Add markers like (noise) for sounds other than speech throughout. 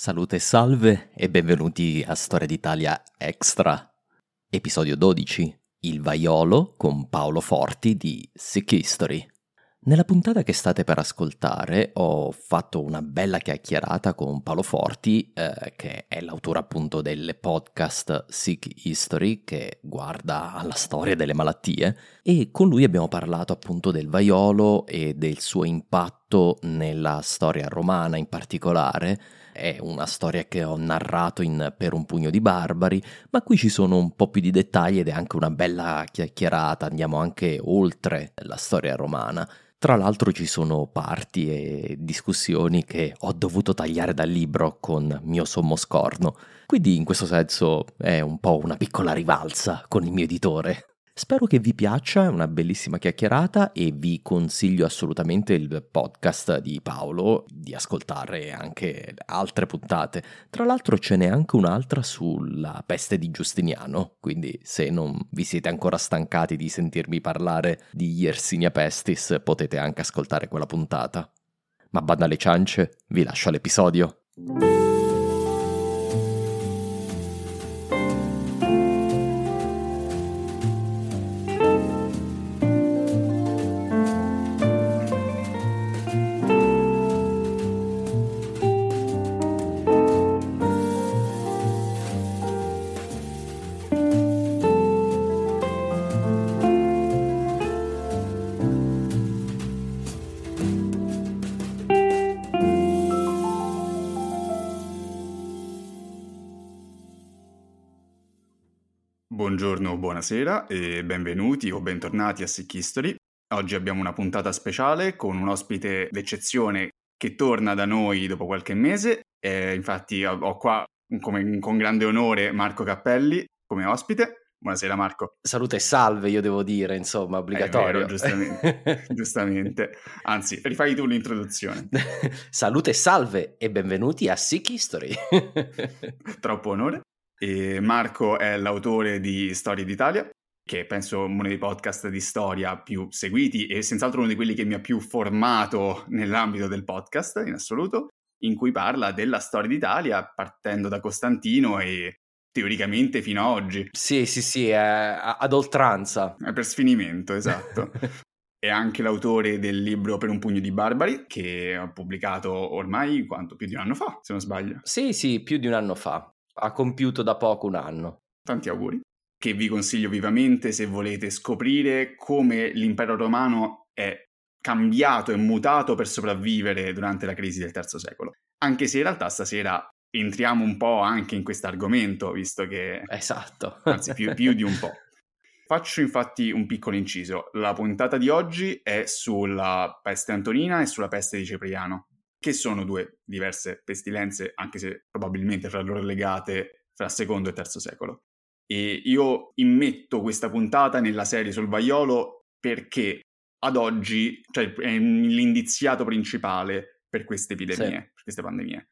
Salute e salve e benvenuti a Storia d'Italia Extra, episodio 12, Il vaiolo con Paolo Forti di Sick History. Nella puntata che state per ascoltare ho fatto una bella chiacchierata con Paolo Forti, eh, che è l'autore appunto del podcast Sick History, che guarda alla storia delle malattie, e con lui abbiamo parlato appunto del vaiolo e del suo impatto nella storia romana in particolare, è una storia che ho narrato in Per un pugno di barbari, ma qui ci sono un po' più di dettagli ed è anche una bella chiacchierata, andiamo anche oltre la storia romana. Tra l'altro ci sono parti e discussioni che ho dovuto tagliare dal libro con mio sommo scorno, quindi in questo senso è un po' una piccola rivalsa con il mio editore. Spero che vi piaccia, è una bellissima chiacchierata e vi consiglio assolutamente il podcast di Paolo, di ascoltare anche altre puntate. Tra l'altro ce n'è anche un'altra sulla peste di Giustiniano, quindi se non vi siete ancora stancati di sentirmi parlare di Yersinia pestis potete anche ascoltare quella puntata. Ma banda alle ciance, vi lascio all'episodio. Buonasera e benvenuti o bentornati a Sick History. Oggi abbiamo una puntata speciale con un ospite d'eccezione che torna da noi dopo qualche mese. E infatti ho qua come, con grande onore Marco Cappelli come ospite. Buonasera Marco. Salute e salve, io devo dire, insomma, obbligatorio. Vero, giustamente, (laughs) giustamente. Anzi, rifai tu l'introduzione. Salute e salve e benvenuti a Sick History. Troppo onore. E Marco è l'autore di Storie d'Italia, che penso uno dei podcast di storia più seguiti e senz'altro uno di quelli che mi ha più formato nell'ambito del podcast in assoluto, in cui parla della storia d'Italia partendo da Costantino e teoricamente fino ad oggi. Sì, sì, sì, ad oltranza. È per sfinimento, esatto. (laughs) È anche l'autore del libro Per un pugno di barbari, che ho pubblicato ormai quanto? Più di un anno fa, se non sbaglio. Sì, sì, più di un anno fa ha compiuto da poco un anno. Tanti auguri. Che vi consiglio vivamente se volete scoprire come l'impero romano è cambiato e mutato per sopravvivere durante la crisi del terzo secolo. Anche se in realtà stasera entriamo un po' anche in questo argomento, visto che... Esatto. anzi, più, più di un po'. Faccio infatti un piccolo inciso. La puntata di oggi è sulla peste antonina e sulla peste di Cipriano che sono due diverse pestilenze, anche se probabilmente fra loro legate fra secondo e terzo secolo. E io immetto questa puntata nella serie sul vaiolo perché ad oggi cioè, è l'indiziato principale per queste epidemie, sì. per queste pandemie.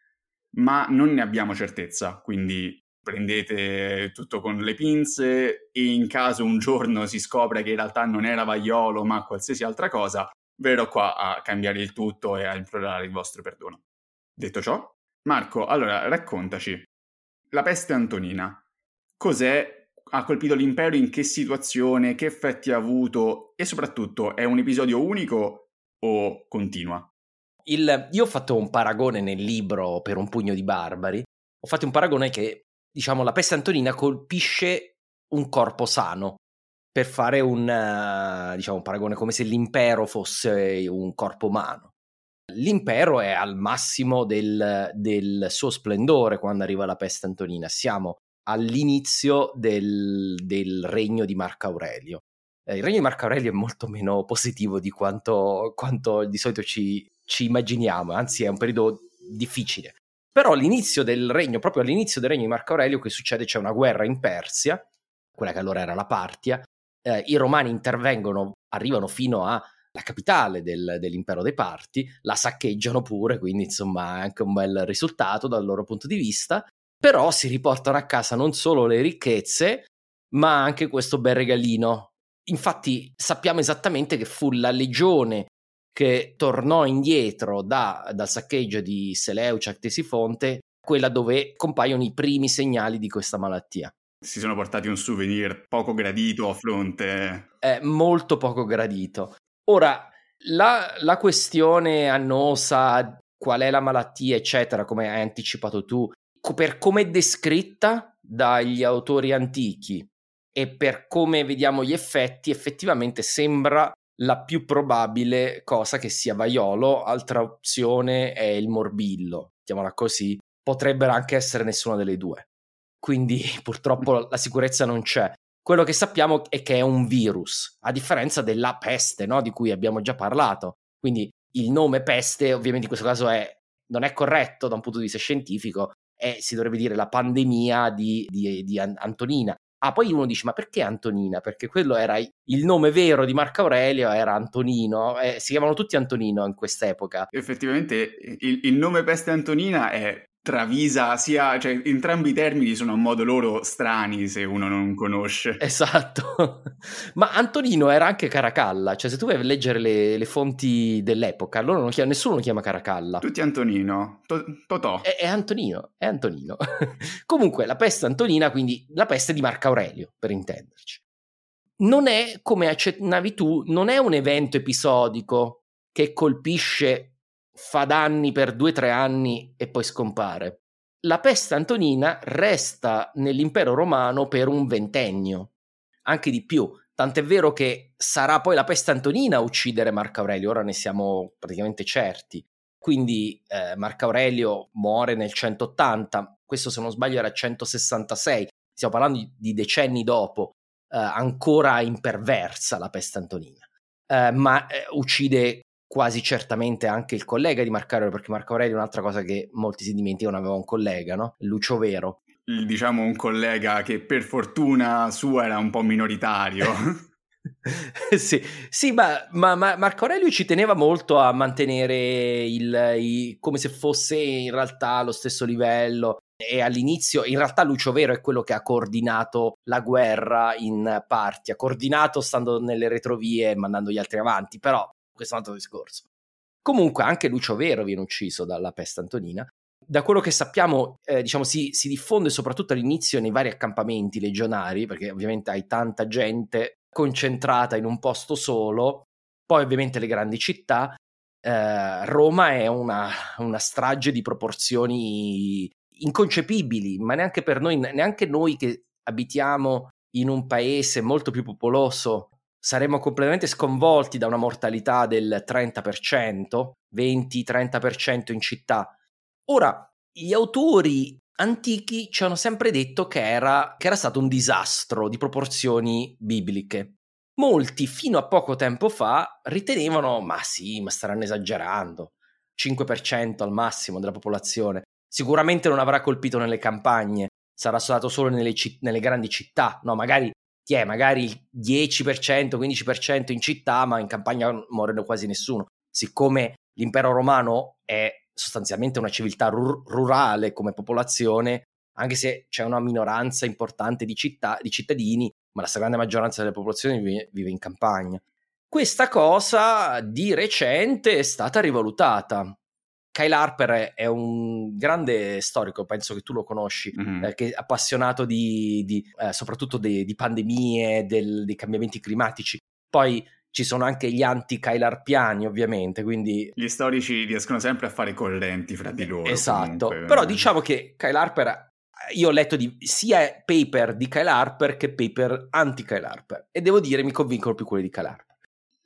Ma non ne abbiamo certezza, quindi prendete tutto con le pinze e in caso un giorno si scopra che in realtà non era vaiolo ma qualsiasi altra cosa, verrò qua a cambiare il tutto e a implorare il vostro perdono. Detto ciò, Marco, allora raccontaci, la peste antonina, cos'è? Ha colpito l'impero in che situazione? Che effetti ha avuto? E soprattutto, è un episodio unico o continua? il, io ho fatto un paragone nel libro per un pugno di barbari, ho fatto un paragone che, diciamo, la peste antonina colpisce un corpo sano, per fare un, uh, diciamo, un paragone come se l'impero fosse un corpo umano. L'impero è al massimo del, del suo splendore quando arriva la peste antonina, siamo all'inizio del, del regno di Marco Aurelio. Eh, il regno di Marco Aurelio è molto meno positivo di quanto, quanto di solito ci, ci immaginiamo, anzi è un periodo difficile. Però all'inizio del regno, proprio all'inizio del regno di Marco Aurelio, che succede? C'è una guerra in Persia, quella che allora era la Partia, eh, i romani intervengono, arrivano fino alla capitale del, dell'impero dei Parti, la saccheggiano pure, quindi insomma è anche un bel risultato dal loro punto di vista, però si riportano a casa non solo le ricchezze, ma anche questo bel regalino. Infatti sappiamo esattamente che fu la legione che tornò indietro da, dal saccheggio di Seleucia e Tesifonte, quella dove compaiono i primi segnali di questa malattia si sono portati un souvenir poco gradito a fronte. È molto poco gradito. Ora, la, la questione annosa, qual è la malattia, eccetera, come hai anticipato tu, per come è descritta dagli autori antichi e per come vediamo gli effetti, effettivamente sembra la più probabile cosa che sia vaiolo, altra opzione è il morbillo, mettiamola così, potrebbero anche essere nessuna delle due quindi (laughs) purtroppo la sicurezza non c'è. Quello che sappiamo è che è un virus, a differenza della peste, no? di cui abbiamo già parlato. Quindi il nome peste, ovviamente in questo caso è, non è corretto da un punto di vista scientifico, è, si dovrebbe dire la pandemia di, di, di Antonina. Ah, poi uno dice, ma perché Antonina? Perché quello era il nome vero di Marco Aurelio, era Antonino, eh, si chiamano tutti Antonino in quest'epoca. Effettivamente il, il nome peste Antonina è travisa sia, cioè entrambi i termini sono a modo loro strani se uno non conosce. Esatto. (laughs) Ma Antonino era anche Caracalla, cioè se tu vai a leggere le, le fonti dell'epoca, allora non chiama, nessuno lo chiama Caracalla. Tutti Antonino, to, Totò. È, è, Antonino, è Antonino. (laughs) Comunque la peste Antonina, quindi la peste di Marco Aurelio, per intenderci. Non è, come accennavi tu, non è un evento episodico che colpisce fa danni per due o tre anni e poi scompare. La peste antonina resta nell'impero romano per un ventennio, anche di più. Tant'è vero che sarà poi la peste antonina a uccidere Marco Aurelio, ora ne siamo praticamente certi. Quindi eh, Marco Aurelio muore nel 180, questo se non sbaglio era 166, stiamo parlando di, decenni dopo, eh, ancora imperversa la peste antonina. Eh, ma eh, uccide quasi certamente anche il collega di Marco Aurelio, perché Marco Aurelio è un'altra cosa che molti si dimenticano, aveva un collega, no? Lucio Vero. Diciamo un collega che per fortuna sua era un po' minoritario. (laughs) sì, sì ma, ma, ma, Marco Aurelio ci teneva molto a mantenere il, il, come se fosse in realtà allo stesso livello. E all'inizio, in realtà, Lucio Vero è quello che ha coordinato la guerra in parti, ha coordinato stando nelle retrovie e mandando gli altri avanti, però questo è un altro discorso. Comunque anche Lucio Vero viene ucciso dalla peste antonina. Da quello che sappiamo, eh, diciamo, si, si, diffonde soprattutto all'inizio nei vari accampamenti legionari, perché ovviamente hai tanta gente concentrata in un posto solo, poi ovviamente le grandi città. Eh, Roma è una, una strage di proporzioni inconcepibili, ma neanche per noi, neanche noi che abitiamo in un paese molto più popoloso saremmo completamente sconvolti da una mortalità del 30%, 20-30% in città. Ora, gli autori antichi ci hanno sempre detto che era, che era stato un disastro di proporzioni bibliche. Molti, fino a poco tempo fa, ritenevano, ma sì, ma staranno esagerando, 5% al massimo della popolazione. Sicuramente non avrà colpito nelle campagne, sarà stato solo nelle, nelle grandi città, no, magari ti è magari il 10%, 15% in città, ma in campagna muore quasi nessuno. Siccome l'impero romano è sostanzialmente una civiltà rur- rurale come popolazione, anche se c'è una minoranza importante di, città, di cittadini, ma la stragrande maggioranza della popolazione vive, vive in campagna. Questa cosa di recente è stata rivalutata. Kyle Harper è un grande storico, penso che tu lo conosci, mm-hmm. eh, che è appassionato di, di, eh, soprattutto di, di pandemie, del, dei cambiamenti climatici. Poi ci sono anche gli anti-Kailarpiani ovviamente, quindi... Gli storici riescono sempre a fare correnti fra di loro. Esatto, comunque. però diciamo che Kyle Harper, io ho letto di, sia paper di Kyle Harper che paper anti-Kyle Harper e devo dire mi convincono più quelli di Kyle Harper.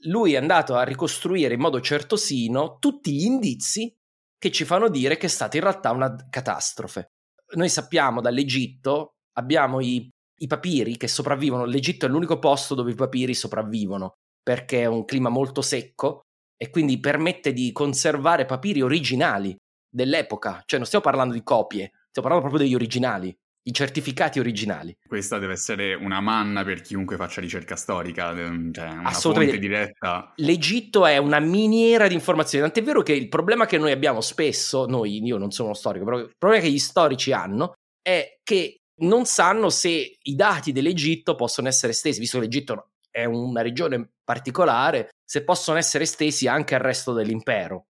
Lui è andato a ricostruire in modo certosino tutti gli indizi che ci fanno dire che è stata in realtà una catastrofe. Noi sappiamo dall'Egitto, abbiamo i, i papiri che sopravvivono, l'Egitto è l'unico posto dove i papiri sopravvivono perché è un clima molto secco e quindi permette di conservare papiri originali dell'epoca, cioè non stiamo parlando di copie, stiamo parlando proprio degli originali, i certificati originali. Questa deve essere una manna per chiunque faccia ricerca storica, cioè una fonte diretta. L'Egitto è una miniera di informazioni, tant'è vero che il problema che noi abbiamo spesso, noi, io non sono uno storico, però il problema che gli storici hanno è che non sanno se i dati dell'Egitto possono essere estesi, visto che l'Egitto è una regione particolare, se possono essere estesi anche al resto dell'impero.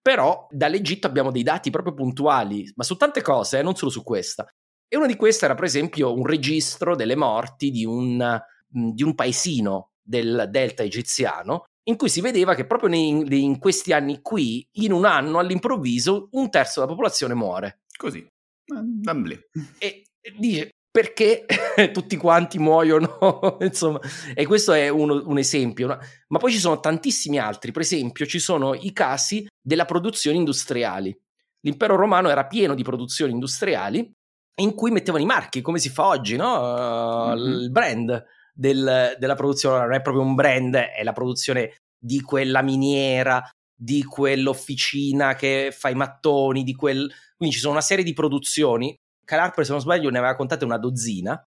Però dall'Egitto abbiamo dei dati proprio puntuali, ma su tante cose, eh, non solo su questa. E una di queste era, per esempio, un registro delle morti di un, di un paesino del delta egiziano, in cui si vedeva che proprio nei, in questi anni qui, in un anno all'improvviso, un terzo della popolazione muore. Così. E dice, perché (laughs) tutti quanti muoiono, (laughs) insomma, e questo è uno, un esempio, ma poi ci sono tantissimi altri, per esempio ci sono i casi della produzione industriali. L'impero romano era pieno di produzioni industriali in cui mettevano i marchi, come si fa oggi, no? mm-hmm. il brand del, della produzione non è proprio un brand, è la produzione di quella miniera, di quell'officina che fa i mattoni, di quel... Quindi ci sono una serie di produzioni Calarper, se non sbaglio, ne aveva contate una dozzina,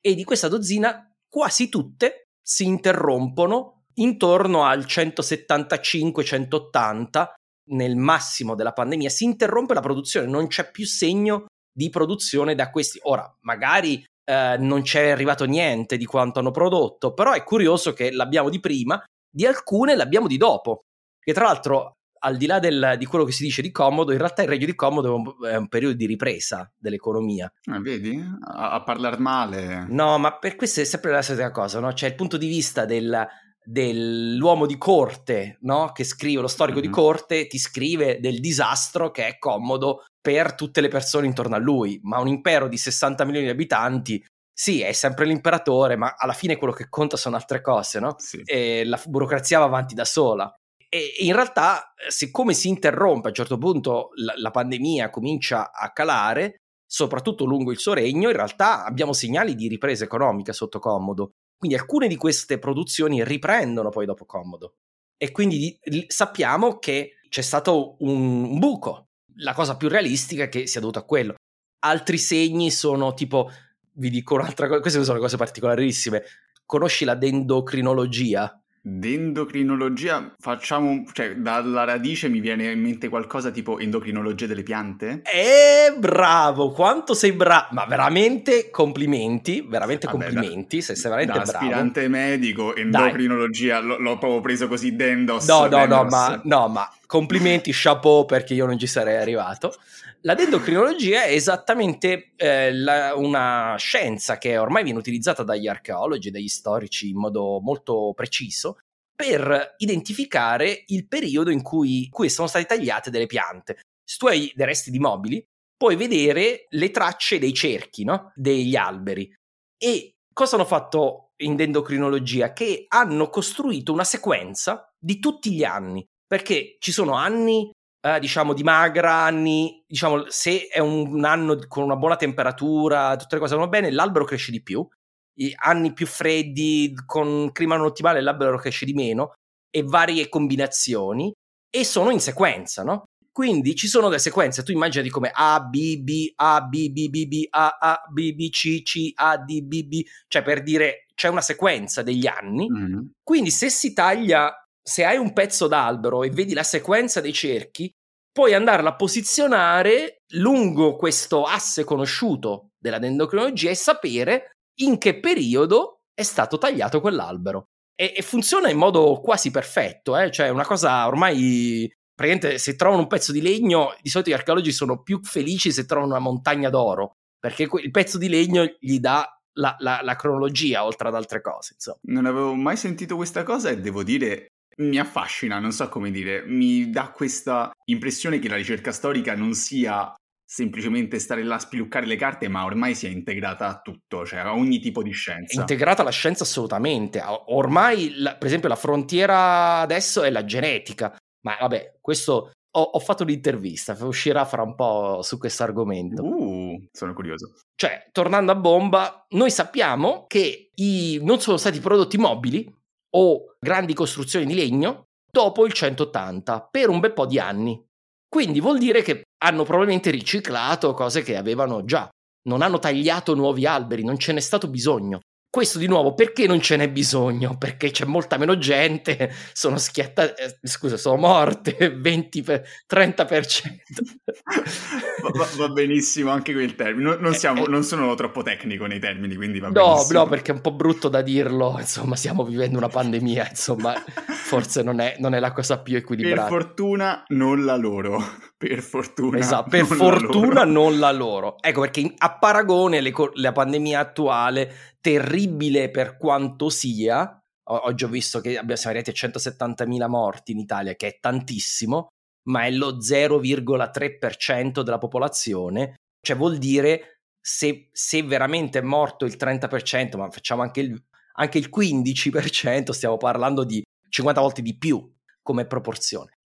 e di questa dozzina quasi tutte si interrompono intorno al 175-180, nel massimo della pandemia, si interrompe la produzione, non c'è più segno di produzione da questi. Ora, magari eh, non c'è arrivato niente di quanto hanno prodotto, però è curioso che l'abbiamo di prima, di alcune l'abbiamo di dopo. Che tra l'altro al di là del, di quello che si dice di Comodo, in realtà il regno di Comodo è un, è un periodo di ripresa dell'economia. Ah, vedi? A, a parlare male. No, ma per questo è sempre la stessa cosa, no? C'è il punto di vista del, dell'uomo di corte, no? Che scrive, lo storico mm-hmm. di corte, ti scrive del disastro che è Comodo per tutte le persone intorno a lui, ma un impero di 60 milioni di abitanti sì, è sempre l'imperatore, ma alla fine quello che conta sono altre cose, no? Sì. E la burocrazia va avanti da sola. E in realtà, siccome si interrompe a un certo punto la, la pandemia comincia a calare, soprattutto lungo il suo regno, in realtà abbiamo segnali di ripresa economica sotto Comodo. Quindi alcune di queste produzioni riprendono poi dopo Comodo. E quindi sappiamo che c'è stato un buco. La cosa più realistica è che sia dovuto a quello. Altri segni sono tipo, vi dico un'altra cosa, queste sono cose particolarissime. Conosci la dendocrinologia? D'endocrinologia facciamo, cioè dalla radice mi viene in mente qualcosa tipo endocrinologia delle piante? Eh, bravo, quanto sei bravo, ma veramente complimenti, veramente Vabbè, complimenti, da, sei veramente da bravo. aspirante medico, endocrinologia, l- l'ho proprio preso così dendos. No, no, dendos. no, ma, no, ma complimenti, (laughs) chapeau perché io non ci sarei arrivato. La dendocrinologia è esattamente eh, la, una scienza che ormai viene utilizzata dagli archeologi, dagli storici in modo molto preciso per identificare il periodo in cui, cui sono state tagliate delle piante. Se tu hai dei resti di mobili, puoi vedere le tracce dei cerchi, no? degli alberi. E cosa hanno fatto in dendocrinologia? Che hanno costruito una sequenza di tutti gli anni, perché ci sono anni eh, diciamo di magra, anni, diciamo se è un anno con una buona temperatura, tutte le cose vanno bene, l'albero cresce di più. I anni più freddi con clima non ottimale l'albero cresce di meno e varie combinazioni e sono in sequenza, no? Quindi ci sono delle sequenze, tu immagini come A, B, B, A, B, B, B, B, A, A, B, B, C, C, A, D, B, B, cioè per dire c'è una sequenza degli anni. Mm-hmm. Quindi se si taglia se hai un pezzo d'albero e vedi la sequenza dei cerchi, puoi andarla a posizionare lungo questo asse conosciuto della dendrocrinologia e sapere in che periodo è stato tagliato quell'albero. E, e funziona in modo quasi perfetto, eh? cioè una cosa ormai praticamente se trovano un pezzo di legno, di solito gli archeologi sono più felici se trovano una montagna d'oro, perché il pezzo di legno gli dà la, la, la cronologia, oltre ad altre cose. Insomma. Non avevo mai sentito questa cosa e devo dire mi affascina, non so come dire, mi dà questa impressione che la ricerca storica non sia semplicemente stare là a spiluccare le carte, ma ormai sia integrata a tutto, cioè a ogni tipo di scienza. Integrata alla scienza assolutamente. Ormai, la, per esempio, la frontiera adesso è la genetica. Ma vabbè, questo ho, ho fatto un'intervista, uscirà fra un po' su questo argomento. Uh, sono curioso. Cioè, tornando a bomba, noi sappiamo che i, non sono stati prodotti mobili o grandi costruzioni di legno dopo il 180 per un bel po' di anni. Quindi vuol dire che hanno probabilmente riciclato cose che avevano già. Non hanno tagliato nuovi alberi, non ce n'è stato bisogno. Questo di nuovo perché non ce n'è bisogno? Perché c'è molta meno gente, sono schiattate, eh, scusa, sono morte (laughs) 20 per, 30%. va, va, benissimo anche quel termine. Non, non, eh, siamo, eh, non, sono troppo tecnico nei termini, quindi va no, benissimo. No, perché è un po' brutto da dirlo. Insomma, stiamo vivendo una pandemia, insomma, (laughs) forse non è, non è la cosa più equilibrata. Per fortuna non la loro. Per fortuna. Esatto, per non fortuna la non la loro. Ecco perché a paragone le, la pandemia attuale terribile per quanto sia, oggi ho visto che abbiamo, siamo arrivati a 170.000 morti in Italia, che è tantissimo, ma è lo 0,3% della popolazione, cioè vuol dire se, se veramente è morto il 30%, ma facciamo anche il, anche il 15%, stiamo parlando di 50 volte di più come proporzione.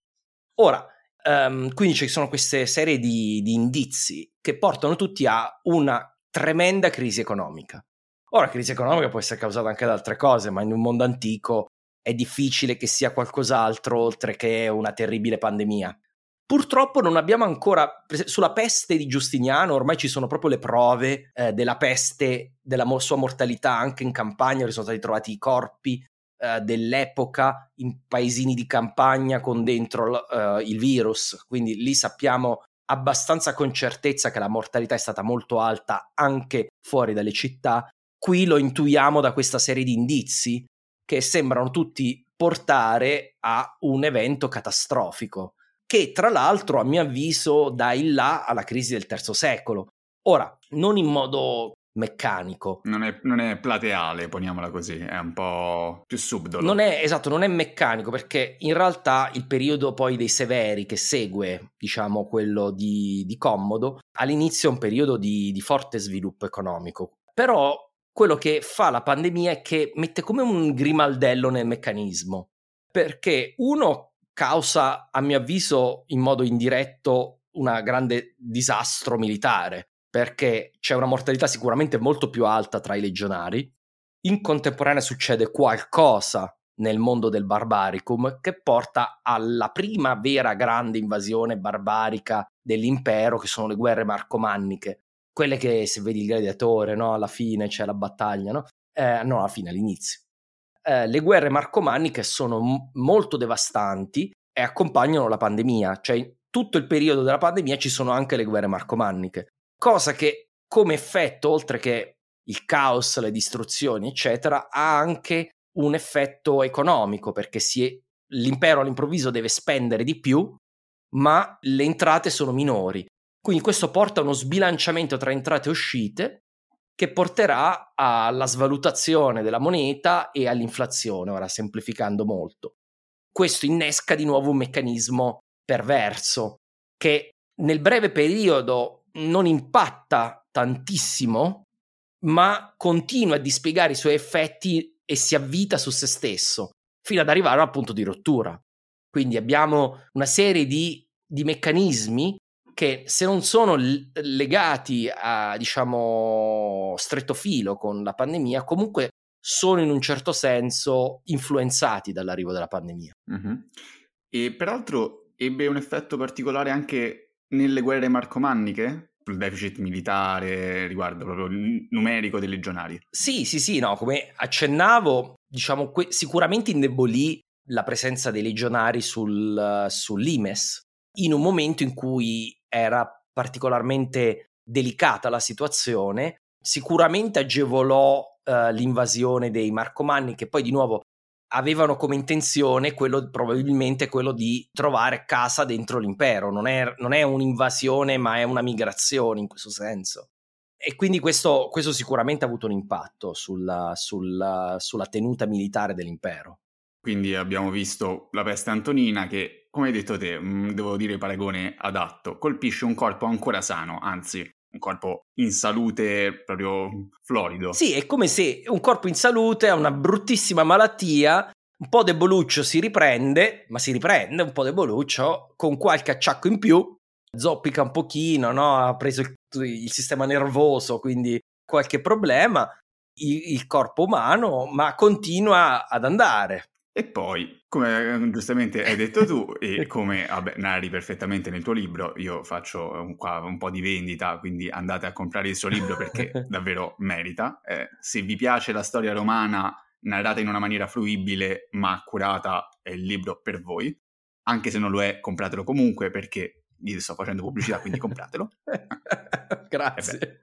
Ora, um, quindi ci sono queste serie di, di indizi che portano tutti a una tremenda crisi economica. Ora, la crisi economica può essere causata anche da altre cose, ma in un mondo antico è difficile che sia qualcos'altro oltre che una terribile pandemia. Purtroppo non abbiamo ancora, sulla peste di Giustiniano, ormai ci sono proprio le prove eh, della peste, della sua mortalità anche in campagna, sono stati trovati i corpi eh, dell'epoca in paesini di campagna con dentro eh, il virus, quindi lì sappiamo abbastanza con certezza che la mortalità è stata molto alta anche fuori dalle città Qui lo intuiamo da questa serie di indizi che sembrano tutti portare a un evento catastrofico, che tra l'altro a mio avviso dà il là alla crisi del terzo secolo. Ora, non in modo meccanico. Non è, non è, plateale, poniamola così, è un po' più subdolo. Non è, esatto, non è meccanico perché in realtà il periodo poi dei Severi che segue, diciamo, quello di, di Commodo, all'inizio è un periodo di, di forte sviluppo economico. Però quello che fa la pandemia è che mette come un grimaldello nel meccanismo, perché uno causa, a mio avviso, in modo indiretto un grande disastro militare, perché c'è una mortalità sicuramente molto più alta tra i legionari. In contemporanea succede qualcosa nel mondo del barbaricum che porta alla prima vera grande invasione barbarica dell'impero, che sono le guerre marcomanniche, quelle che se vedi il gladiatore, no? alla fine c'è la battaglia, no? Eh, no, alla fine, all'inizio. Eh, le guerre marcomanniche sono m- molto devastanti e accompagnano la pandemia, cioè in tutto il periodo della pandemia ci sono anche le guerre marcomanniche, cosa che come effetto, oltre che il caos, le distruzioni, eccetera, ha anche un effetto economico, perché è, l'impero all'improvviso deve spendere di più, ma le entrate sono minori. Quindi questo porta a uno sbilanciamento tra entrate e uscite che porterà alla svalutazione della moneta e all'inflazione, ora semplificando molto. Questo innesca di nuovo un meccanismo perverso che nel breve periodo non impatta tantissimo, ma continua a dispiegare i suoi effetti e si avvita su se stesso, fino ad arrivare al punto di rottura. Quindi abbiamo una serie di, di meccanismi che se non sono legati a, diciamo, stretto filo con la pandemia, comunque sono in un certo senso influenzati dall'arrivo della pandemia. Mm-hmm. E peraltro ebbe un effetto particolare anche nelle guerre marcomanniche? sul deficit militare riguardo proprio il numerico dei legionari. Sì, sì, sì, no, come accennavo, diciamo, que- sicuramente indebolì la presenza dei legionari sul, sull'Imes in un momento in cui era particolarmente delicata la situazione, sicuramente agevolò eh, l'invasione dei Marcomanni che poi di nuovo avevano come intenzione quello probabilmente quello di trovare casa dentro l'impero, non è, non è un'invasione ma è una migrazione in questo senso. E quindi questo, questo sicuramente ha avuto un impatto sulla, sulla, sulla tenuta militare dell'impero. Quindi abbiamo visto la peste antonina che, come hai detto te, mm, devo dire paragone adatto, colpisce un corpo ancora sano, anzi un corpo in salute proprio florido. Sì, è come se un corpo in salute ha una bruttissima malattia, un po' deboluccio si riprende, ma si riprende un po' deboluccio con qualche acciacco in più, zoppica un pochino, no? ha preso il, il sistema nervoso, quindi qualche problema, il, il corpo umano, ma continua ad andare. E poi, come eh, giustamente hai detto tu, (laughs) e come vabbè, narri perfettamente nel tuo libro, io faccio un, qua un po' di vendita, quindi andate a comprare il suo libro perché (laughs) davvero merita. Eh, se vi piace la storia romana narrata in una maniera fruibile ma accurata, è il libro per voi. Anche se non lo è, compratelo comunque perché gli sto facendo pubblicità, quindi compratelo. (laughs) Grazie.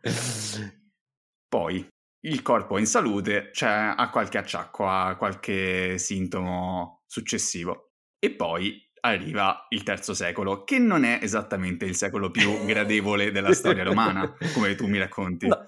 Poi, il corpo è in salute, cioè ha qualche acciacco, ha qualche sintomo successivo. E poi arriva il terzo secolo, che non è esattamente il secolo più gradevole della storia romana, come tu mi racconti. No,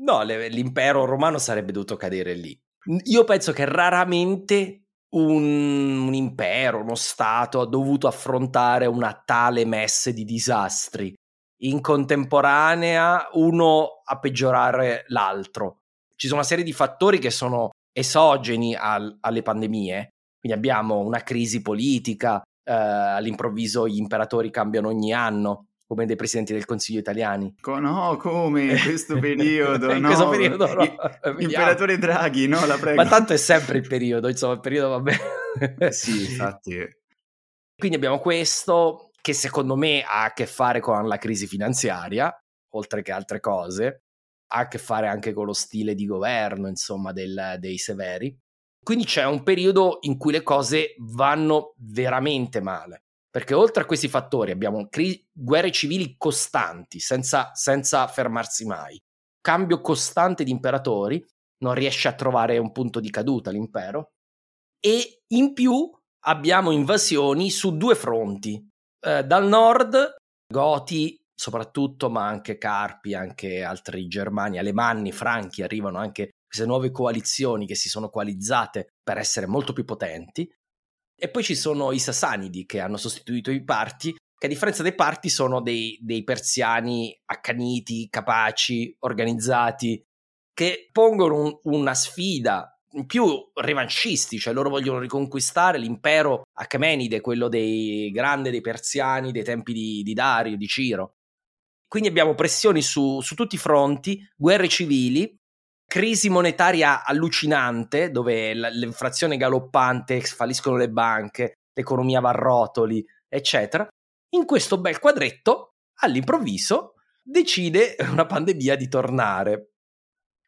no l'impero romano sarebbe dovuto cadere lì. Io penso che raramente un, un impero, uno stato ha dovuto affrontare una tale messe di disastri in contemporanea uno a peggiorare l'altro ci sono una serie di fattori che sono esogeni al, alle pandemie, quindi abbiamo una crisi politica, eh, all'improvviso gli imperatori cambiano ogni anno, come dei presidenti del Consiglio italiani. No, come in questo (laughs) periodo? in no. questo periodo, no. (laughs) Imperatore Draghi, no, la prego. Ma tanto è sempre il periodo, insomma, il periodo va bene. sì, infatti. Quindi abbiamo questo che secondo me ha a che fare con la crisi finanziaria, oltre che altre cose ha a che fare anche con lo stile di governo, insomma, del, dei severi. Quindi c'è un periodo in cui le cose vanno veramente male. Perché oltre a questi fattori abbiamo cri- guerre civili costanti, senza, senza fermarsi mai, cambio costante di imperatori, non riesce a trovare un punto di caduta l'impero, e in più abbiamo invasioni su due fronti. Eh, dal nord, Goti soprattutto, ma anche Carpi, anche altri germani, alemanni, franchi, arrivano anche queste nuove coalizioni che si sono coalizzate per essere molto più potenti. E poi ci sono i Sassanidi che hanno sostituito i Parti, che a differenza dei Parti sono dei, dei persiani accaniti, capaci, organizzati, che pongono un, una sfida più revanscisti, cioè loro vogliono riconquistare l'impero Achemenide, quello dei grandi dei persiani dei tempi di, di Dario, di Ciro. Quindi abbiamo pressioni su, su tutti i fronti, guerre civili, crisi monetaria allucinante, dove l'inflazione galoppante, falliscono le banche, l'economia va a rotoli, eccetera. In questo bel quadretto, all'improvviso, decide una pandemia di tornare.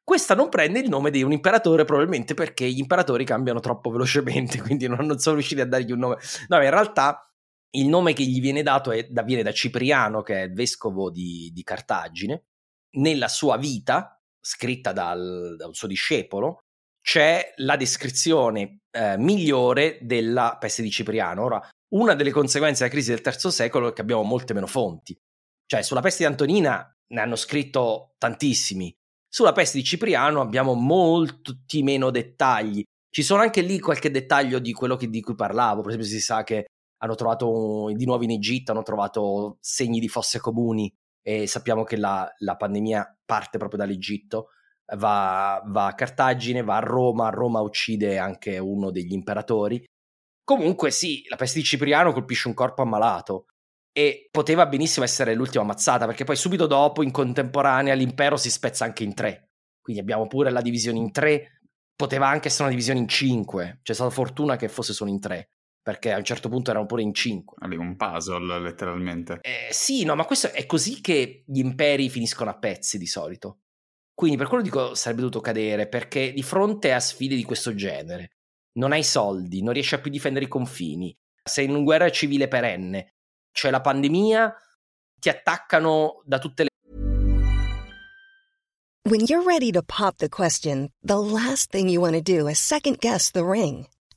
Questa non prende il nome di un imperatore probabilmente perché gli imperatori cambiano troppo velocemente, (laughs) quindi non, non sono riusciti a dargli un nome. No, in realtà il nome che gli viene dato è, viene da Cipriano, che è il vescovo di, di Cartagine. Nella sua vita, scritta dal, da suo discepolo, c'è la descrizione eh, migliore della peste di Cipriano. Ora, una delle conseguenze della crisi del terzo secolo è che abbiamo molte meno fonti. Cioè, sulla peste di Antonina ne hanno scritto tantissimi. Sulla peste di Cipriano abbiamo molti meno dettagli. Ci sono anche lì qualche dettaglio di quello che, di cui parlavo. Per esempio, si sa che hanno trovato di nuovo in Egitto, hanno trovato segni di fosse comuni e sappiamo che la, la pandemia parte proprio dall'Egitto, va, va, a Cartagine, va a Roma, Roma uccide anche uno degli imperatori. Comunque sì, la peste di Cipriano colpisce un corpo ammalato e poteva benissimo essere l'ultima ammazzata perché poi subito dopo, in contemporanea, l'impero si spezza anche in tre. Quindi abbiamo pure la divisione in tre, poteva anche essere una divisione in cinque, c'è stata fortuna che fosse solo in tre perché a un certo punto erano pure in cinque. Un puzzle, letteralmente. Eh, sì, no, ma questo è così che gli imperi finiscono a pezzi di solito. Quindi per quello dico sarebbe dovuto cadere, perché di fronte a sfide di questo genere, non hai soldi, non riesci a più difendere i confini, sei in una guerra civile perenne, cioè la pandemia, ti attaccano da tutte le... When you're ready to pop the question, the last thing you want to do is second guess the ring.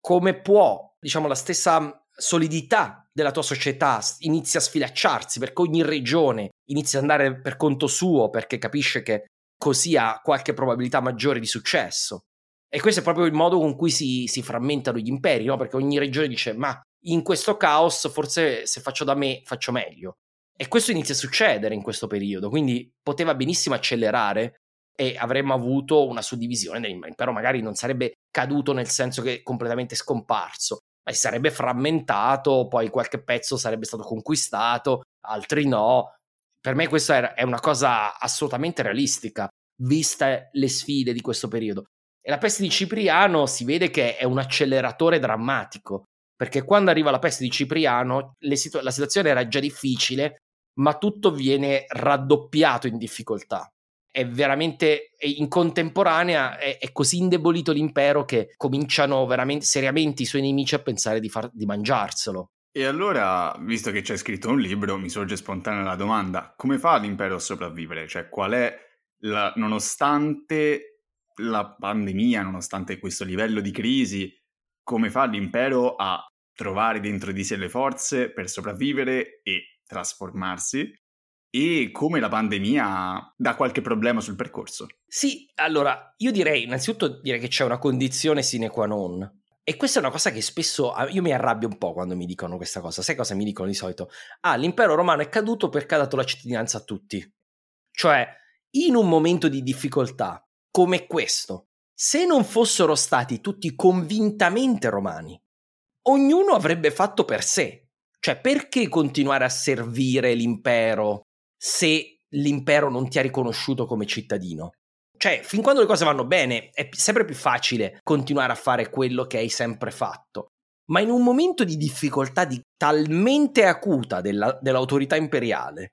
come può, diciamo, la stessa solidità della tua società inizia a sfilacciarsi perché ogni regione inizia ad andare per conto suo perché capisce che così ha qualche probabilità maggiore di successo. E questo è proprio il modo con cui si, si frammentano gli imperi, no? perché ogni regione dice ma in questo caos forse se faccio da me faccio meglio. E questo inizia a succedere in questo periodo, quindi poteva benissimo accelerare e avremmo avuto una suddivisione dell'impero, magari non sarebbe caduto nel senso che è completamente scomparso, ma si sarebbe frammentato, poi qualche pezzo sarebbe stato conquistato, altri no. Per me questa è una cosa assolutamente realistica, viste le sfide di questo periodo. E la peste di Cipriano si vede che è un acceleratore drammatico, perché quando arriva la peste di Cipriano situ- la situazione era già difficile, ma tutto viene raddoppiato in difficoltà. È veramente in contemporanea è, è, così indebolito l'impero che cominciano veramente seriamente i suoi nemici a pensare di, far, di mangiarselo. E allora, visto che c'è scritto un libro, mi sorge spontanea la domanda: come fa l'impero a sopravvivere? Cioè, qual è la, nonostante la pandemia, nonostante questo livello di crisi, come fa l'impero a trovare dentro di sé le forze per sopravvivere e trasformarsi? E come la pandemia dà qualche problema sul percorso? Sì, allora io direi innanzitutto direi che c'è una condizione sine qua non. E questa è una cosa che spesso io mi arrabbio un po' quando mi dicono questa cosa. Sai cosa mi dicono di solito? Ah, l'impero romano è caduto perché ha dato la cittadinanza a tutti. Cioè, in un momento di difficoltà come questo, se non fossero stati tutti convintamente romani, ognuno avrebbe fatto per sé. Cioè, perché continuare a servire l'impero se l'impero non ti ha riconosciuto come cittadino? Cioè, fin quando le cose vanno bene, è sempre più facile continuare a fare quello che hai sempre fatto. Ma in un momento di difficoltà di talmente acuta della, dell'autorità imperiale,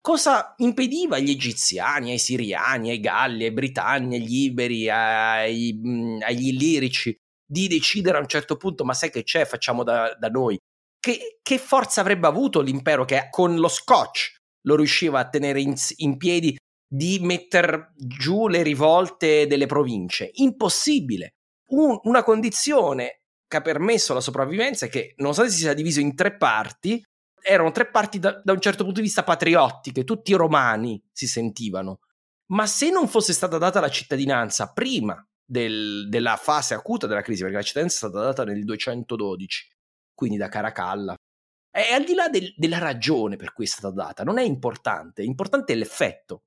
cosa impediva agli egiziani, ai siriani, ai galli, ai britanni, agli iberi, ai, agli illirici di decidere a un certo punto, ma sai che c'è, facciamo da, da noi? Che, che, forza avrebbe avuto l'impero che con lo scotch lo riusciva a tenere in, in piedi di mettere giù le rivolte delle province. Impossibile. Un, una condizione che ha permesso la sopravvivenza è che, nonostante si sia diviso in tre parti, erano tre parti da, da un certo punto di vista patriottiche, tutti romani si sentivano. Ma se non fosse stata data la cittadinanza prima del, della fase acuta della crisi, perché la cittadinanza è stata data nel 212, quindi da Caracalla, e al di là del, della ragione per cui è stata data, non è importante, importante è l'effetto.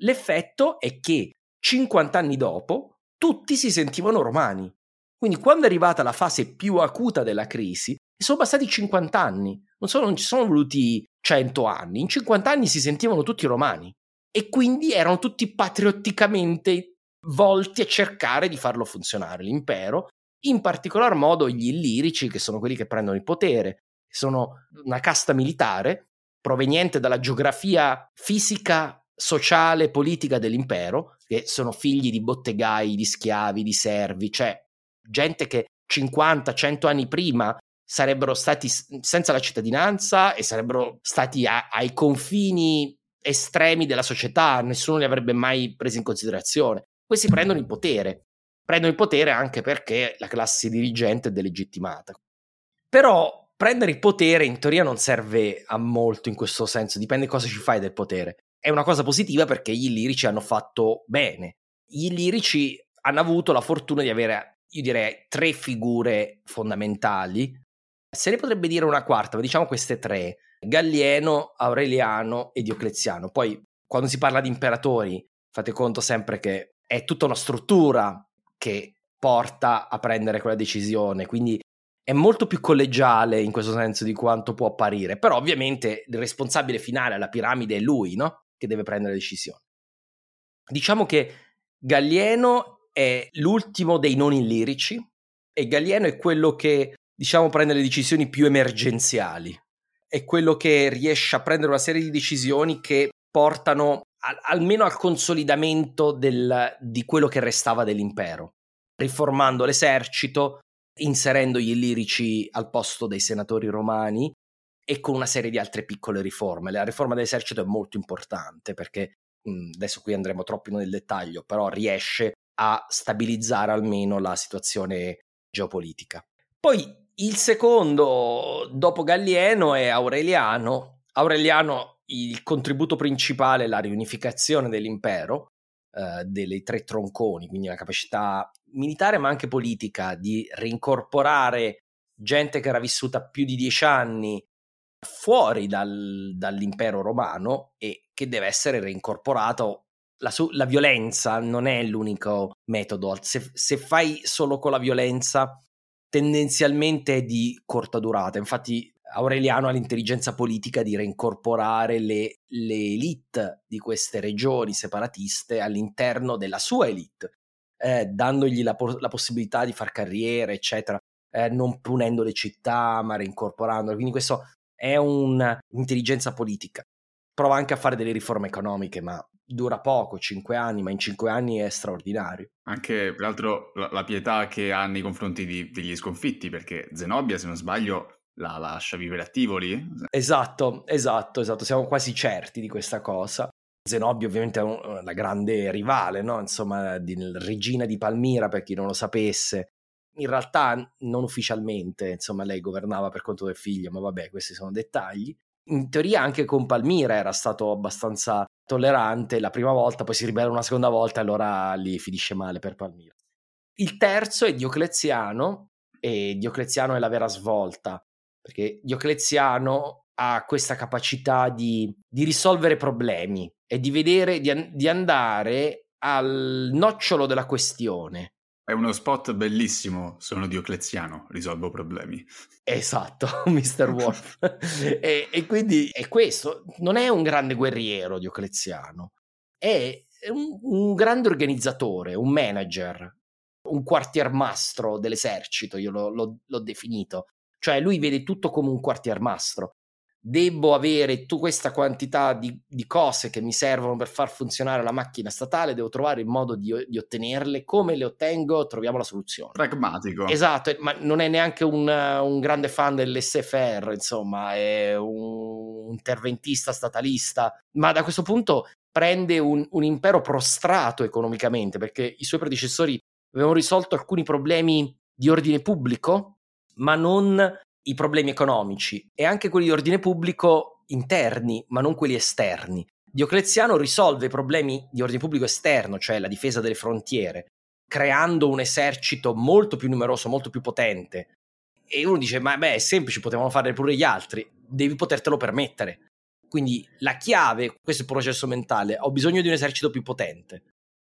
L'effetto è che 50 anni dopo tutti si sentivano romani. Quindi quando è arrivata la fase più acuta della crisi, sono bastati 50 anni, non, sono, non ci sono voluti 100 anni, in 50 anni si sentivano tutti romani e quindi erano tutti patriotticamente volti a cercare di farlo funzionare l'impero, in particolar modo gli illirici, che sono quelli che prendono il potere, sono una casta militare proveniente dalla geografia fisica sociale politica dell'impero, che sono figli di bottegai, di schiavi, di servi, cioè gente che 50-100 anni prima sarebbero stati senza la cittadinanza e sarebbero stati a, ai confini estremi della società, nessuno li avrebbe mai presi in considerazione. Questi prendono il potere, prendono il potere anche perché la classe dirigente è delegittimata. Però prendere il potere in teoria non serve a molto in questo senso, dipende cosa ci fai del potere è una cosa positiva perché gli lirici hanno fatto bene. Gli lirici hanno avuto la fortuna di avere, io direi, tre figure fondamentali. Se ne potrebbe dire una quarta, ma diciamo queste tre: Gallieno, Aureliano e Diocleziano. Poi quando si parla di imperatori, fate conto sempre che è tutta una struttura che porta a prendere quella decisione, quindi è molto più collegiale in questo senso di quanto può apparire, però ovviamente il responsabile finale alla piramide è lui, no? Che deve prendere le decisioni. Diciamo che Gallieno è l'ultimo dei non illirici e Gallieno è quello che, diciamo, prende le decisioni più emergenziali. È quello che riesce a prendere una serie di decisioni che portano a, almeno al consolidamento del, di quello che restava dell'impero, riformando l'esercito, inserendo gli illirici al posto dei senatori romani e con una serie di altre piccole riforme. La riforma dell'esercito è molto importante perché adesso qui andremo troppo nel dettaglio, però riesce a stabilizzare almeno la situazione geopolitica. Poi il secondo, dopo Gallieno, è Aureliano. Aureliano, il contributo principale è la riunificazione dell'impero, eh, delle tre tronconi, quindi la capacità militare ma anche politica di reincorporare gente che era vissuta più di dieci anni fuori dal, dall'impero romano e che deve essere reincorporato. La, la, violenza non è l'unico metodo. Se, se, fai solo con la violenza, tendenzialmente è di corta durata. Infatti, Aureliano ha l'intelligenza politica di reincorporare le, le elite di queste regioni separatiste all'interno della sua elite, eh, dandogli la, la, possibilità di far carriera, eccetera, eh, non punendo le città, ma reincorporandole. Quindi questo è un'intelligenza politica. Prova anche a fare delle riforme economiche, ma dura poco, cinque anni, ma in cinque anni è straordinario. Anche, peraltro, la, la pietà che ha nei confronti di, degli sconfitti, perché Zenobia, se non sbaglio, la lascia vivere a Tivoli. Esatto, esatto, esatto, siamo quasi certi di questa cosa. Zenobia ovviamente è la grande rivale, no? insomma, di, regina di Palmira, per chi non lo sapesse, in realtà non ufficialmente, insomma, lei governava per conto del figlio, ma vabbè, questi sono dettagli. In teoria anche con Palmira era stato abbastanza tollerante la prima volta, poi si ribella una seconda volta e allora lì finisce male per Palmira. Il terzo è Diocleziano e Diocleziano è la vera svolta, perché Diocleziano ha questa capacità di, di risolvere problemi e di vedere, di, di andare al nocciolo della questione è uno spot bellissimo, sono Diocleziano, risolvo problemi. Esatto, (laughs) Mr. Wolf. (laughs) e, e, quindi è questo, non è un grande guerriero Diocleziano, è un, un grande organizzatore, un manager, un quartiermastro dell'esercito, io l'ho, l'ho, l'ho definito. Cioè lui vede tutto come un quartiermastro devo avere tu questa quantità di, di, cose che mi servono per far funzionare la macchina statale, devo trovare il modo di, di, ottenerle, come le ottengo, troviamo la soluzione. Pragmatico. Esatto, ma non è neanche un, un grande fan dell'SFR, insomma, è un interventista statalista, ma da questo punto prende un, un impero prostrato economicamente, perché i suoi predecessori avevano risolto alcuni problemi di ordine pubblico, ma non i problemi economici e anche quelli di ordine pubblico interni, ma non quelli esterni. Diocleziano risolve i problemi di ordine pubblico esterno, cioè la difesa delle frontiere, creando un esercito molto più numeroso, molto più potente. E uno dice: Ma beh, è semplice, potevano fare pure gli altri, devi potertelo permettere. Quindi la chiave, questo è il processo mentale, ho bisogno di un esercito più potente,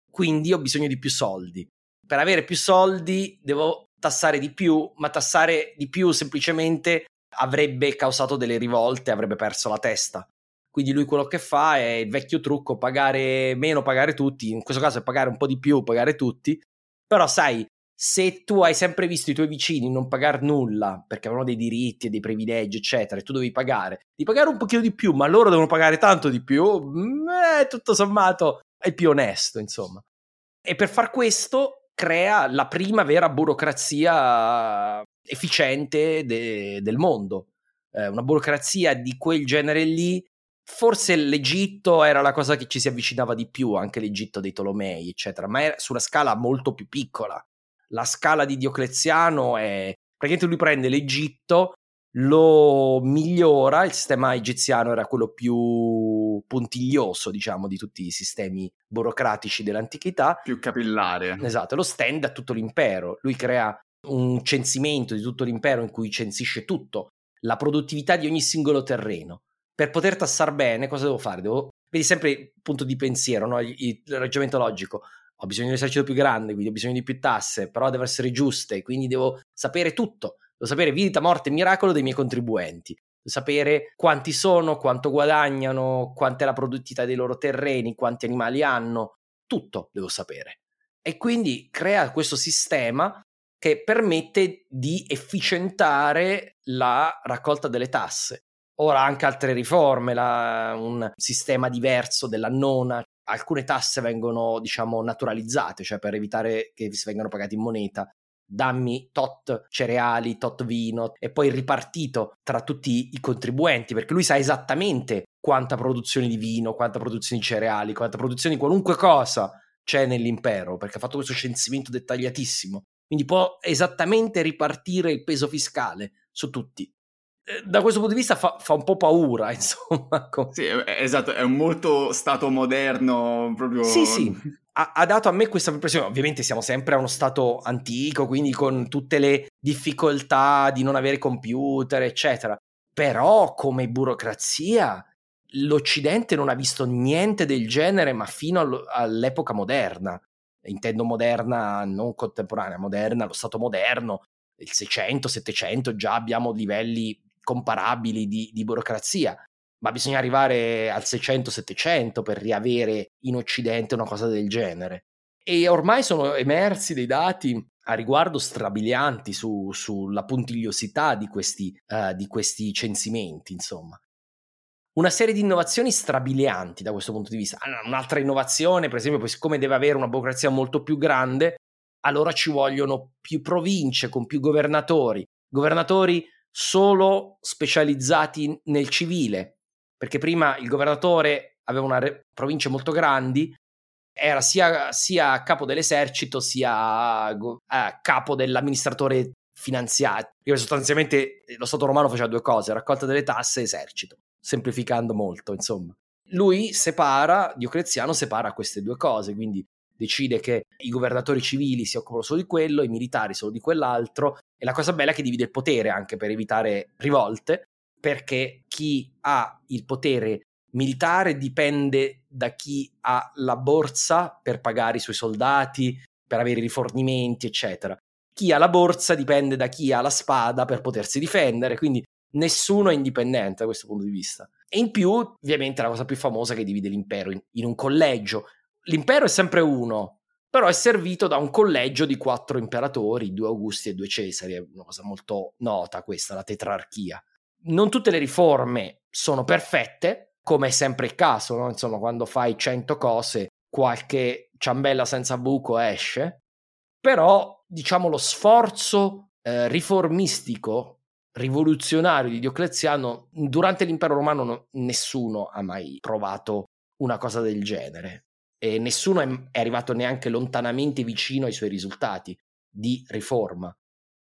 quindi ho bisogno di più soldi. Per avere più soldi devo tassare di più, ma tassare di più semplicemente avrebbe causato delle rivolte, avrebbe perso la testa. Quindi lui quello che fa è il vecchio trucco, pagare meno, pagare tutti, in questo caso è pagare un po' di più, pagare tutti, però sai, se tu hai sempre visto i tuoi vicini non pagare nulla perché avevano dei diritti e dei privilegi, eccetera, e tu devi pagare, di pagare un pochino di più, ma loro devono pagare tanto di più, eh, tutto sommato è più onesto, insomma. E per far questo crea la prima vera burocrazia efficiente de- del mondo. Eh, una burocrazia di quel genere lì. Forse l'Egitto era la cosa che ci si avvicinava di più, anche l'Egitto dei Tolomei, eccetera, ma era su una scala molto più piccola. La scala di Diocleziano è praticamente lui prende l'Egitto, lo migliora, il sistema egiziano era quello più puntiglioso, diciamo, di tutti i sistemi burocratici dell'antichità. Più capillare. Esatto, lo stand a tutto l'impero. Lui crea un censimento di tutto l'impero in cui censisce tutto, la produttività di ogni singolo terreno. Per poter tassare bene, cosa devo fare? Devo vedi sempre il punto di pensiero, no? il, il ragionamento logico. Ho bisogno di un esercito più grande, quindi ho bisogno di più tasse, però devono essere giuste, quindi devo sapere tutto. Devo sapere vita, morte e miracolo dei miei contribuenti. Devo sapere quanti sono, quanto guadagnano, quanta è la produttività dei loro terreni, quanti animali hanno. Tutto devo sapere. E quindi crea questo sistema che permette di efficientare la raccolta delle tasse. Ora anche altre riforme, la, un sistema diverso della nona, alcune tasse vengono diciamo naturalizzate, cioè per evitare che si vengano pagati in moneta. Dammi tot cereali, tot vino e poi ripartito tra tutti i contribuenti, perché lui sa esattamente quanta produzione di vino, quanta produzione di cereali, quanta produzione di qualunque cosa c'è nell'impero, perché ha fatto questo censimento dettagliatissimo. Quindi può esattamente ripartire il peso fiscale su tutti. Eh, da questo punto di vista fa, fa un po' paura, (laughs) insomma. Sì, esatto, è un molto stato moderno proprio. Sì, sì, ha, ha, dato a me questa impressione. Ovviamente siamo sempre a uno stato antico, quindi con tutte le difficoltà di non avere computer, eccetera. Però come burocrazia l'Occidente non ha visto niente del genere, ma fino all'epoca moderna intendo moderna, non contemporanea, moderna, lo Stato moderno, il 600, 700, già abbiamo livelli comparabili di, di burocrazia, ma bisogna arrivare al 600-700 per riavere in Occidente una cosa del genere. E ormai sono emersi dei dati a riguardo strabilianti su, sulla puntigliosità di questi, uh, di questi censimenti, insomma una serie di innovazioni strabilianti da questo punto di vista. Un'altra innovazione, per esempio, siccome deve avere una burocrazia molto più grande, allora ci vogliono più province con più governatori, governatori solo specializzati nel civile, perché prima il governatore aveva una re- province molto grandi, era sia, sia capo dell'esercito sia a capo dell'amministratore finanziario, sostanzialmente lo Stato romano faceva due cose, raccolta delle tasse e esercito semplificando molto, insomma. Lui separa, Diocleziano separa queste due cose, quindi decide che i governatori civili si occupano solo di quello, i militari solo di quell'altro, e la cosa bella è che divide il potere anche per evitare rivolte, perché chi ha il potere militare dipende da chi ha la borsa per pagare i suoi soldati, per avere i rifornimenti, eccetera. Chi ha la borsa dipende da chi ha la spada per potersi difendere, quindi nessuno è indipendente da questo punto di vista. E in più, ovviamente, la cosa più famosa che divide l'impero in, in un collegio. L'impero è sempre uno, però è servito da un collegio di quattro imperatori, due Augusti e due Cesari, è una cosa molto nota questa, la tetrarchia. Non tutte le riforme sono perfette, come è sempre il caso, no? insomma, quando fai cento cose, qualche ciambella senza buco esce, però diciamo lo sforzo eh, riformistico rivoluzionario di Diocleziano, durante l'impero romano no, nessuno ha mai provato una cosa del genere e nessuno è arrivato neanche lontanamente vicino ai suoi risultati di riforma.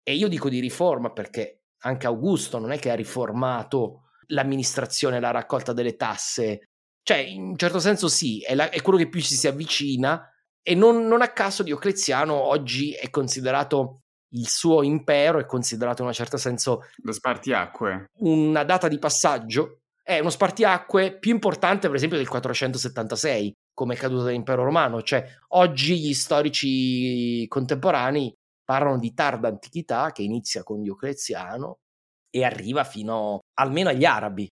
E io dico di riforma perché anche Augusto non è che ha riformato l'amministrazione, la raccolta delle tasse, cioè in un certo senso sì, è, la, è quello che più ci si avvicina e non, non, a caso Diocleziano oggi è considerato il suo impero è considerato in un certo senso lo spartiacque. una data di passaggio. È uno spartiacque più importante per esempio del 476 come caduta dell'impero romano. Cioè oggi gli storici contemporanei parlano di tarda antichità che inizia con Diocleziano e arriva fino almeno agli arabi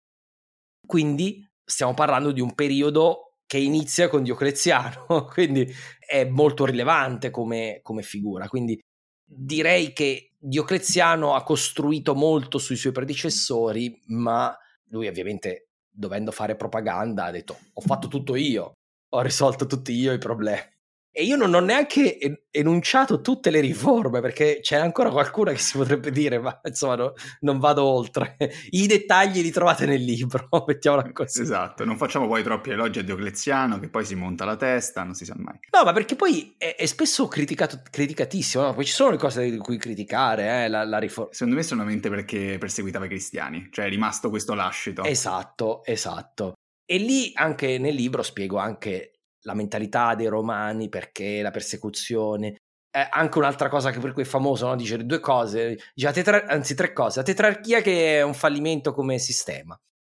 quindi stiamo parlando di un periodo che inizia con Diocleziano, (laughs) quindi è molto rilevante come, come figura. Quindi direi che Diocleziano ha costruito molto sui suoi predecessori, ma lui ovviamente dovendo fare propaganda ha detto ho fatto tutto io, ho risolto tutti io i problemi. E io non ho neanche enunciato tutte le riforme, perché c'è ancora qualcuna che si potrebbe dire, ma insomma no, non vado oltre. I dettagli li trovate nel libro, (laughs) mettiamola così. Esatto, non facciamo poi troppi elogi a Diocleziano, che poi si monta la testa, non si sa mai. No, ma perché poi è, è spesso criticatissimo, no? poi ci sono le cose di cui criticare, eh, la, la riforma. Secondo me solamente perché perseguitava i cristiani, cioè è rimasto questo lascito. Esatto, esatto. E lì anche nel libro spiego anche la mentalità dei romani, perché la persecuzione. Eh, anche un'altra cosa che per cui è famoso, no? dice due cose, dice tetra- anzi tre cose, la tetrarchia che è un fallimento come sistema,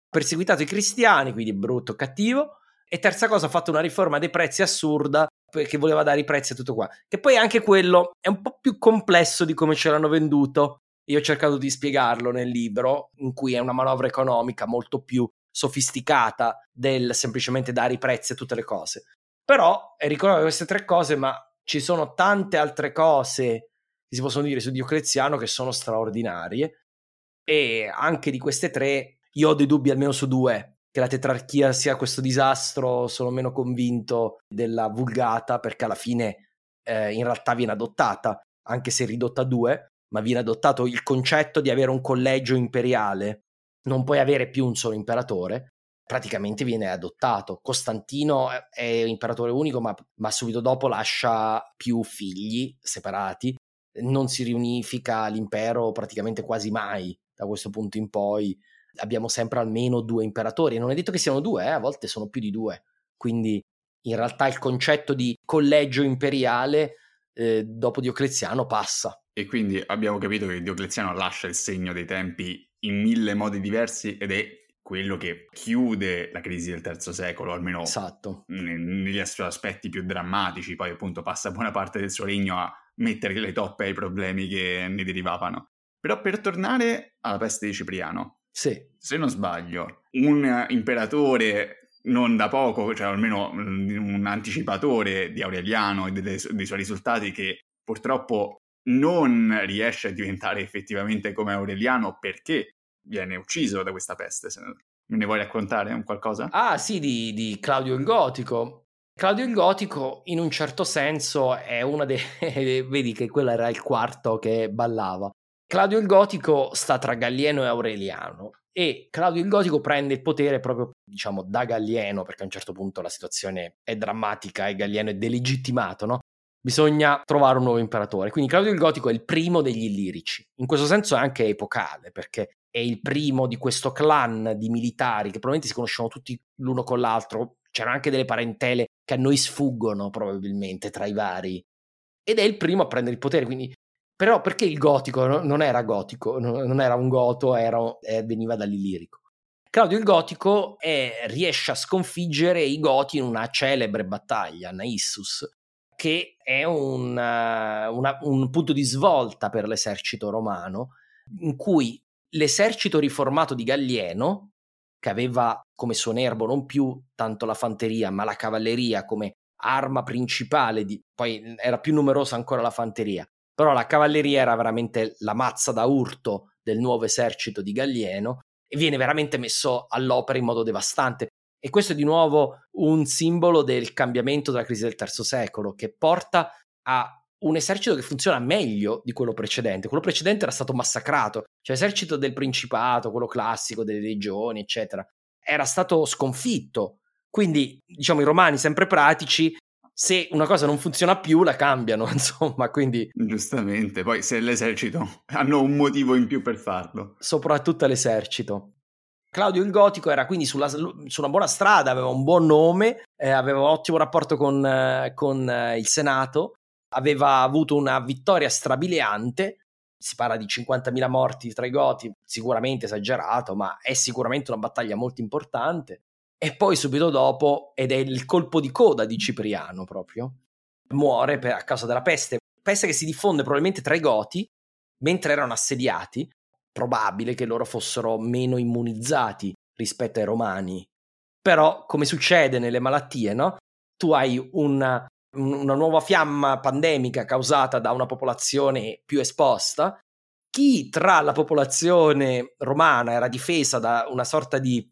perseguitato i cristiani, quindi brutto, cattivo, E terza cosa, ha fatto una riforma dei prezzi assurda perché voleva dare i prezzi e tutto qua. Che poi anche quello è un po' più complesso di come ce l'hanno venduto. Io ho cercato di spiegarlo nel libro, in cui è una manovra economica molto più sofisticata del semplicemente dare i prezzi a tutte le cose. Però è ricordare queste tre cose, ma ci sono tante altre cose che si possono dire su Diocleziano che sono straordinarie. E anche di queste tre io ho dei dubbi almeno su due. Che la tetrarchia sia questo disastro, sono meno convinto della vulgata, perché alla fine eh, in realtà viene adottata, anche se ridotta a due, ma viene adottato il concetto di avere un collegio imperiale. Non puoi avere più un solo imperatore, praticamente viene adottato. Costantino è imperatore unico, ma, ma subito dopo lascia più figli separati. Non si riunifica l'impero praticamente quasi mai da questo punto in poi abbiamo sempre almeno due imperatori. Non è detto che siano due, eh? a volte sono più di due. Quindi in realtà il concetto di collegio imperiale eh, dopo Diocleziano passa. E quindi abbiamo capito che Diocleziano lascia il segno dei tempi in mille modi diversi ed è quello che chiude la crisi del terzo secolo, almeno esatto. negli aspetti più drammatici. Poi appunto passa buona parte del suo regno a mettere le toppe ai problemi che ne derivavano. Però per tornare alla peste di Cipriano, sì. Se non sbaglio, un imperatore non da poco, cioè almeno un anticipatore di Aureliano e dei, dei suoi risultati che purtroppo non riesce a diventare effettivamente come Aureliano perché viene ucciso da questa peste. Me ne vuoi raccontare un qualcosa? Ah sì, di, di Claudio il Gotico. Claudio il Gotico in un certo senso è una delle... (laughs) vedi che quello era il quarto che ballava. Claudio il Gotico sta tra Gallieno e Aureliano e Claudio il Gotico prende il potere proprio, diciamo, da Gallieno, perché a un certo punto la situazione è drammatica e Gallieno è delegittimato, no? Bisogna trovare un nuovo imperatore. Quindi Claudio il Gotico è il primo degli Illirici. In questo senso è anche epocale, perché è il primo di questo clan di militari che probabilmente si conoscono tutti l'uno con l'altro. C'erano anche delle parentele che a noi sfuggono probabilmente tra i vari. Ed è il primo a prendere il potere, quindi però perché il gotico non era gotico, non era un goto, era, eh, veniva dall'illirico. Claudio il Gotico è, riesce a sconfiggere i Goti in una celebre battaglia, Naissus, che è un, uh, una, un punto di svolta per l'esercito romano, in cui l'esercito riformato di Gallieno, che aveva come suo nervo non più tanto la fanteria, ma la cavalleria come arma principale, di, poi era più numerosa ancora la fanteria, però la cavalleria era veramente la mazza da urto del nuovo esercito di Gallieno e viene veramente messo all'opera in modo devastante. E questo è di nuovo un simbolo del cambiamento della crisi del terzo secolo, che porta a un esercito che funziona meglio di quello precedente. Quello precedente era stato massacrato, cioè l'esercito del Principato, quello classico delle legioni, eccetera, era stato sconfitto. Quindi, diciamo, i romani sempre pratici se una cosa non funziona più la cambiano, (laughs) insomma, quindi... Giustamente, poi se l'esercito hanno un motivo in più per farlo. Soprattutto l'esercito. Claudio il Gotico era quindi sulla, su una buona strada, aveva un buon nome, eh, aveva un ottimo rapporto con, eh, con eh, il Senato, aveva avuto una vittoria strabiliante, si parla di 50.000 morti tra i Goti, sicuramente esagerato, ma è sicuramente una battaglia molto importante. E poi subito dopo, ed è il colpo di coda di Cipriano proprio, muore per, a causa della peste, peste che si diffonde probabilmente tra i Goti mentre erano assediati, probabile che loro fossero meno immunizzati rispetto ai Romani. Però, come succede nelle malattie, no? Tu hai una, una nuova fiamma pandemica causata da una popolazione più esposta. Chi tra la popolazione romana era difesa da una sorta di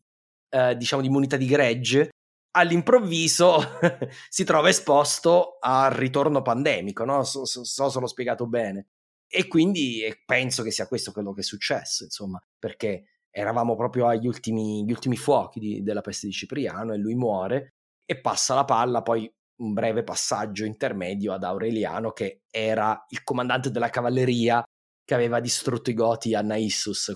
eh, diciamo di immunità di gregge, all'improvviso (laughs) si trova esposto al ritorno pandemico, no? So, so, so se l'ho spiegato bene. E quindi penso che sia questo quello che è successo, insomma, perché eravamo proprio agli ultimi, ultimi fuochi di, della peste di Cipriano e lui muore e passa la palla poi un breve passaggio intermedio ad Aureliano che era il comandante della cavalleria che aveva distrutto i Goti a Naissus,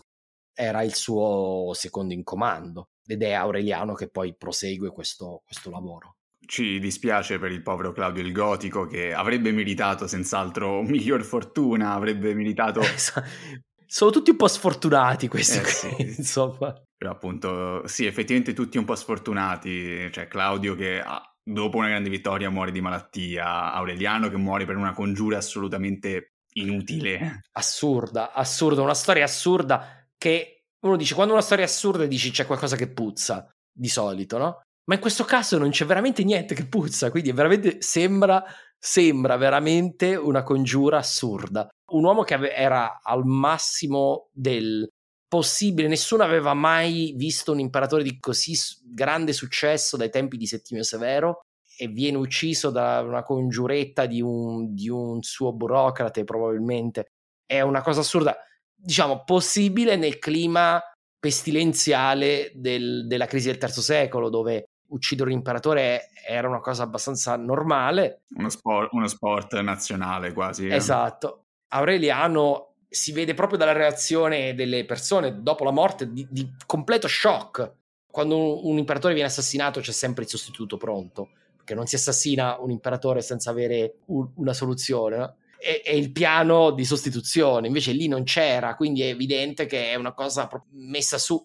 era il suo secondo in comando ed è Aureliano che poi prosegue questo, questo lavoro. Ci dispiace per il povero Claudio il Gotico che avrebbe meritato senz'altro (laughs) miglior fortuna, avrebbe meritato (laughs) sono tutti un po' sfortunati questi Eh, qui, sì. (laughs) insomma. Però appunto, sì, effettivamente tutti un po' sfortunati. Cioè, Claudio che ah, dopo una grande vittoria muore di malattia, Aureliano che muore per una congiura assolutamente inutile. Assurda, assurda, una storia assurda che uno dice quando una storia è assurda dici c'è qualcosa che puzza, di solito, no? Ma in questo caso non c'è veramente niente che puzza, quindi veramente sembra, sembra veramente una congiura assurda. Un uomo che era al massimo del possibile, nessuno aveva mai visto un imperatore di così grande successo dai tempi di Settimio Severo e viene ucciso da una congiuretta di un, di un suo burocrate probabilmente. È una cosa assurda, diciamo, possibile nel clima pestilenziale del- della crisi del terzo secolo, dove uccidere un imperatore era una cosa abbastanza normale. Uno sport, uno sport nazionale quasi. eh. Esatto. Aureliano si vede proprio dalla reazione delle persone dopo la morte di, di completo shock. Quando un, un imperatore viene assassinato c'è sempre il sostituto pronto, perché non si assassina un imperatore senza avere un- una soluzione. no? E, e il piano di sostituzione, invece lì non c'era, quindi è evidente che è una cosa messa su.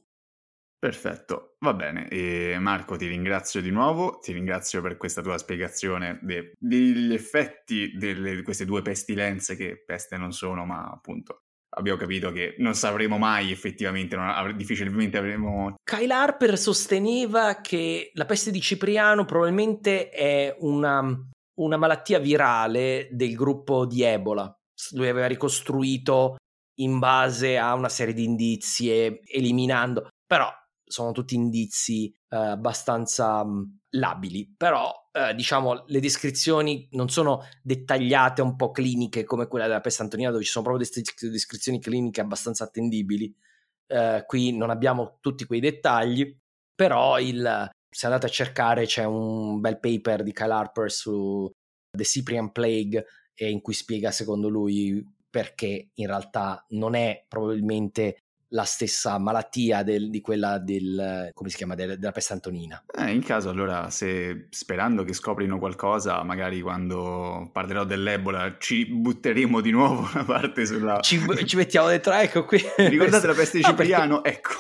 Perfetto, va bene. E Marco, ti ringrazio di nuovo, ti ringrazio per questa tua spiegazione de- degli effetti delle- di queste due pestilenze che peste non sono, ma appunto abbiamo capito che non sapremo mai effettivamente, avre- difficilmente avremo... Kyle Harper sosteneva che la peste di Cipriano probabilmente è una, una malattia virale del gruppo di Ebola. Lui aveva ricostruito in base a una serie di indizi eliminando, però sono tutti indizi eh, abbastanza mh, labili, però eh, diciamo le descrizioni non sono dettagliate un po' cliniche come quella della peste antonina dove ci sono proprio des- descrizioni cliniche abbastanza attendibili. Eh, qui non abbiamo tutti quei dettagli, però il, se andate a cercare c'è un bel paper di Kyle Harper su The Cyprian Plague in cui spiega secondo lui perché in realtà non è probabilmente la stessa malattia del- di quella del, come si chiama, del- della peste antonina. Eh, in caso allora, se sperando che scoprino qualcosa, magari quando parlerò dell'Ebola ci butteremo di nuovo (laughs) una parte sulla... Ci, ci mettiamo dentro, ecco qui. Ricordate la peste di (laughs) No, perché- Cipriano? Ecco.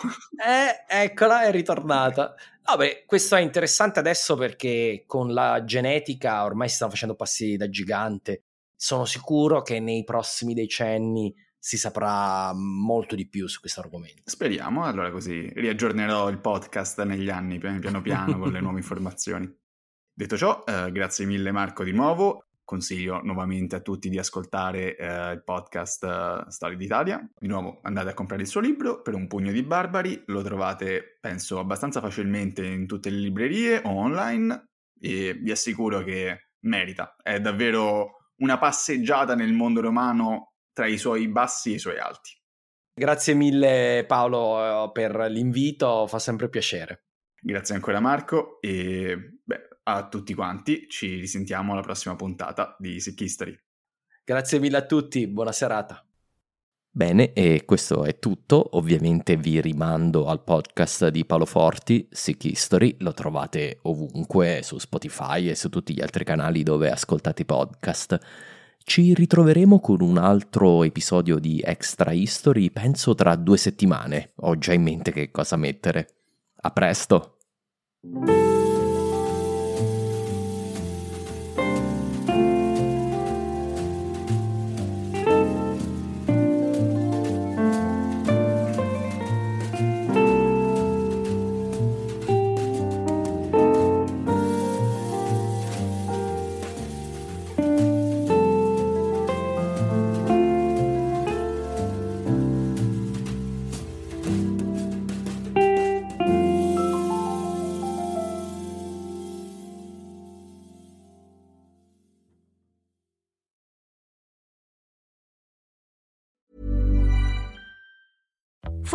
Eh, eccola, è ritornata. Vabbè, questo è interessante adesso perché con la genetica ormai si stanno facendo passi da gigante. Sono sicuro che nei prossimi decenni si saprà molto di più su questo argomento. Speriamo, allora così riaggiornerò il podcast negli anni, piano piano, con le nuove informazioni. Detto ciò, eh, grazie mille Marco di nuovo. Consiglio nuovamente a tutti di ascoltare eh, il podcast eh, Storie d'Italia. Di nuovo andate a comprare il suo libro per un pugno di barbari. Lo trovate, penso, abbastanza facilmente in tutte le librerie o online e vi assicuro che merita. È davvero una passeggiata nel mondo romano tra i suoi bassi e i suoi alti. Grazie mille Paolo eh, per l'invito, fa sempre piacere. Grazie ancora Marco e beh, a tutti quanti ci risentiamo alla prossima puntata di Sick History. Grazie mille a tutti, buona serata. Bene, e questo è tutto. Ovviamente vi rimando al podcast di Paolo Forti, Sick History. Lo trovate ovunque su Spotify e su tutti gli altri canali dove ascoltate i podcast. Ci ritroveremo con un altro episodio di Extra History, penso tra due settimane. Ho già in mente che cosa mettere. A presto!